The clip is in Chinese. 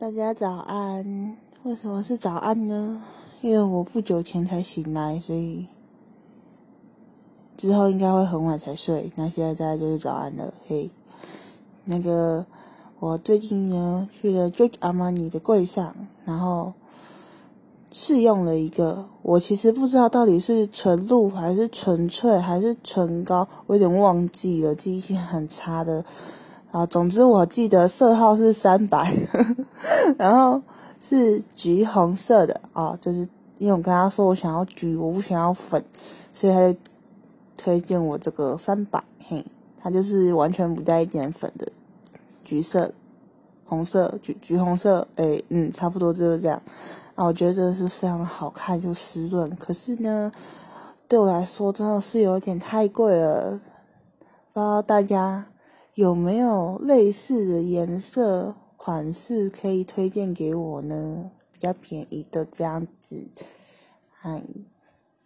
大家早安。为什么是早安呢？因为我不久前才醒来，所以之后应该会很晚才睡。那现在大家就是早安了，嘿。那个，我最近呢去了 j o e Armani 的柜上，然后试用了一个，我其实不知道到底是纯露还是纯粹还是唇膏，我有点忘记了，记忆性很差的。啊，总之我记得色号是三百，然后是橘红色的啊，就是因为我跟他说我想要橘，我不想要粉，所以他就推荐我这个三百，嘿，它就是完全不带一点粉的橘色、红色、橘橘红色，哎，嗯，差不多就是这样。啊，我觉得这个是非常好看，又湿润，可是呢，对我来说真的是有点太贵了，不知道大家。有没有类似的颜色款式可以推荐给我呢？比较便宜的这样子，嗨。